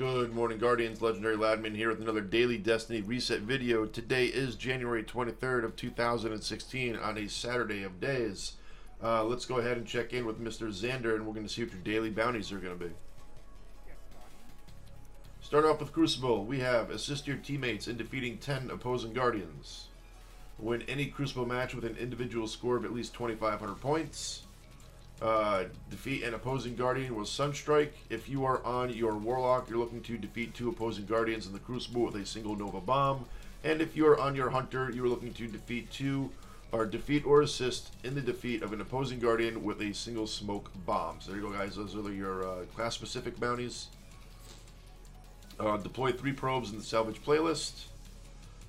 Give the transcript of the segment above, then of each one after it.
morning, Guardians. Legendary Ladman here with another daily Destiny reset video. Today is January 23rd of 2016 on a Saturday of days. Uh, let's go ahead and check in with Mr. Xander, and we're going to see what your daily bounties are going to be. Start off with Crucible. We have assist your teammates in defeating 10 opposing Guardians. Win any Crucible match with an individual score of at least 2,500 points. Uh, defeat an opposing guardian with Sunstrike. If you are on your Warlock, you're looking to defeat two opposing guardians in the Crucible with a single Nova Bomb. And if you are on your Hunter, you are looking to defeat two or defeat or assist in the defeat of an opposing guardian with a single smoke bomb. So there you go, guys. Those are your uh, class-specific bounties. Uh, deploy three probes in the salvage playlist.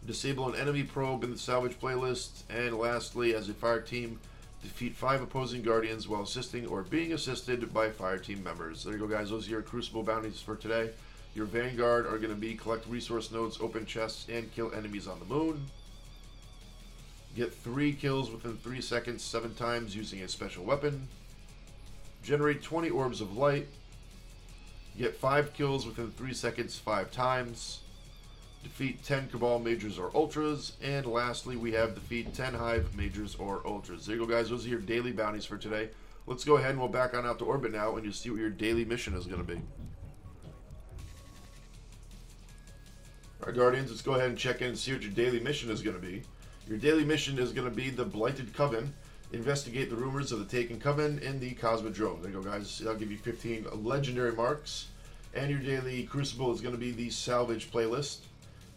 Disable an enemy probe in the salvage playlist. And lastly, as a fire team, Defeat five opposing guardians while assisting or being assisted by fire team members. There you go, guys. Those are your Crucible bounties for today. Your Vanguard are going to be collect resource nodes, open chests, and kill enemies on the moon. Get three kills within three seconds, seven times using a special weapon. Generate 20 orbs of light. Get five kills within three seconds, five times. Defeat 10 Cabal Majors or Ultras. And lastly, we have defeat 10 Hive Majors or Ultras. There you go, guys. Those are your daily bounties for today. Let's go ahead and we'll back on out to orbit now and you see what your daily mission is going to be. Alright, Guardians, let's go ahead and check in and see what your daily mission is going to be. Your daily mission is going to be the Blighted Coven. Investigate the rumors of the Taken Coven in the Cosmodrome. There you go, guys. I'll give you 15 legendary marks. And your daily Crucible is going to be the Salvage playlist.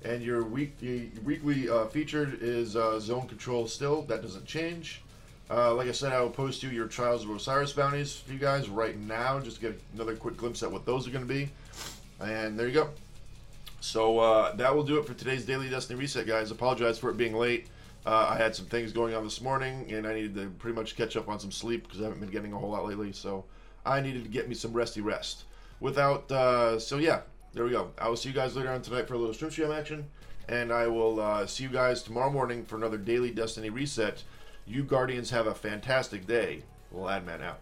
And your week, weekly uh, featured is uh, Zone Control still. That doesn't change. Uh, like I said, I will post you your Trials of Osiris bounties for you guys right now, just get another quick glimpse at what those are going to be. And there you go. So uh, that will do it for today's Daily Destiny Reset, guys. Apologize for it being late. Uh, I had some things going on this morning, and I needed to pretty much catch up on some sleep because I haven't been getting a whole lot lately. So I needed to get me some resty rest. Without, uh, so yeah, there we go. I will see you guys later on tonight for a little stream stream action. And I will uh, see you guys tomorrow morning for another daily Destiny reset. You Guardians have a fantastic day. Ladman out.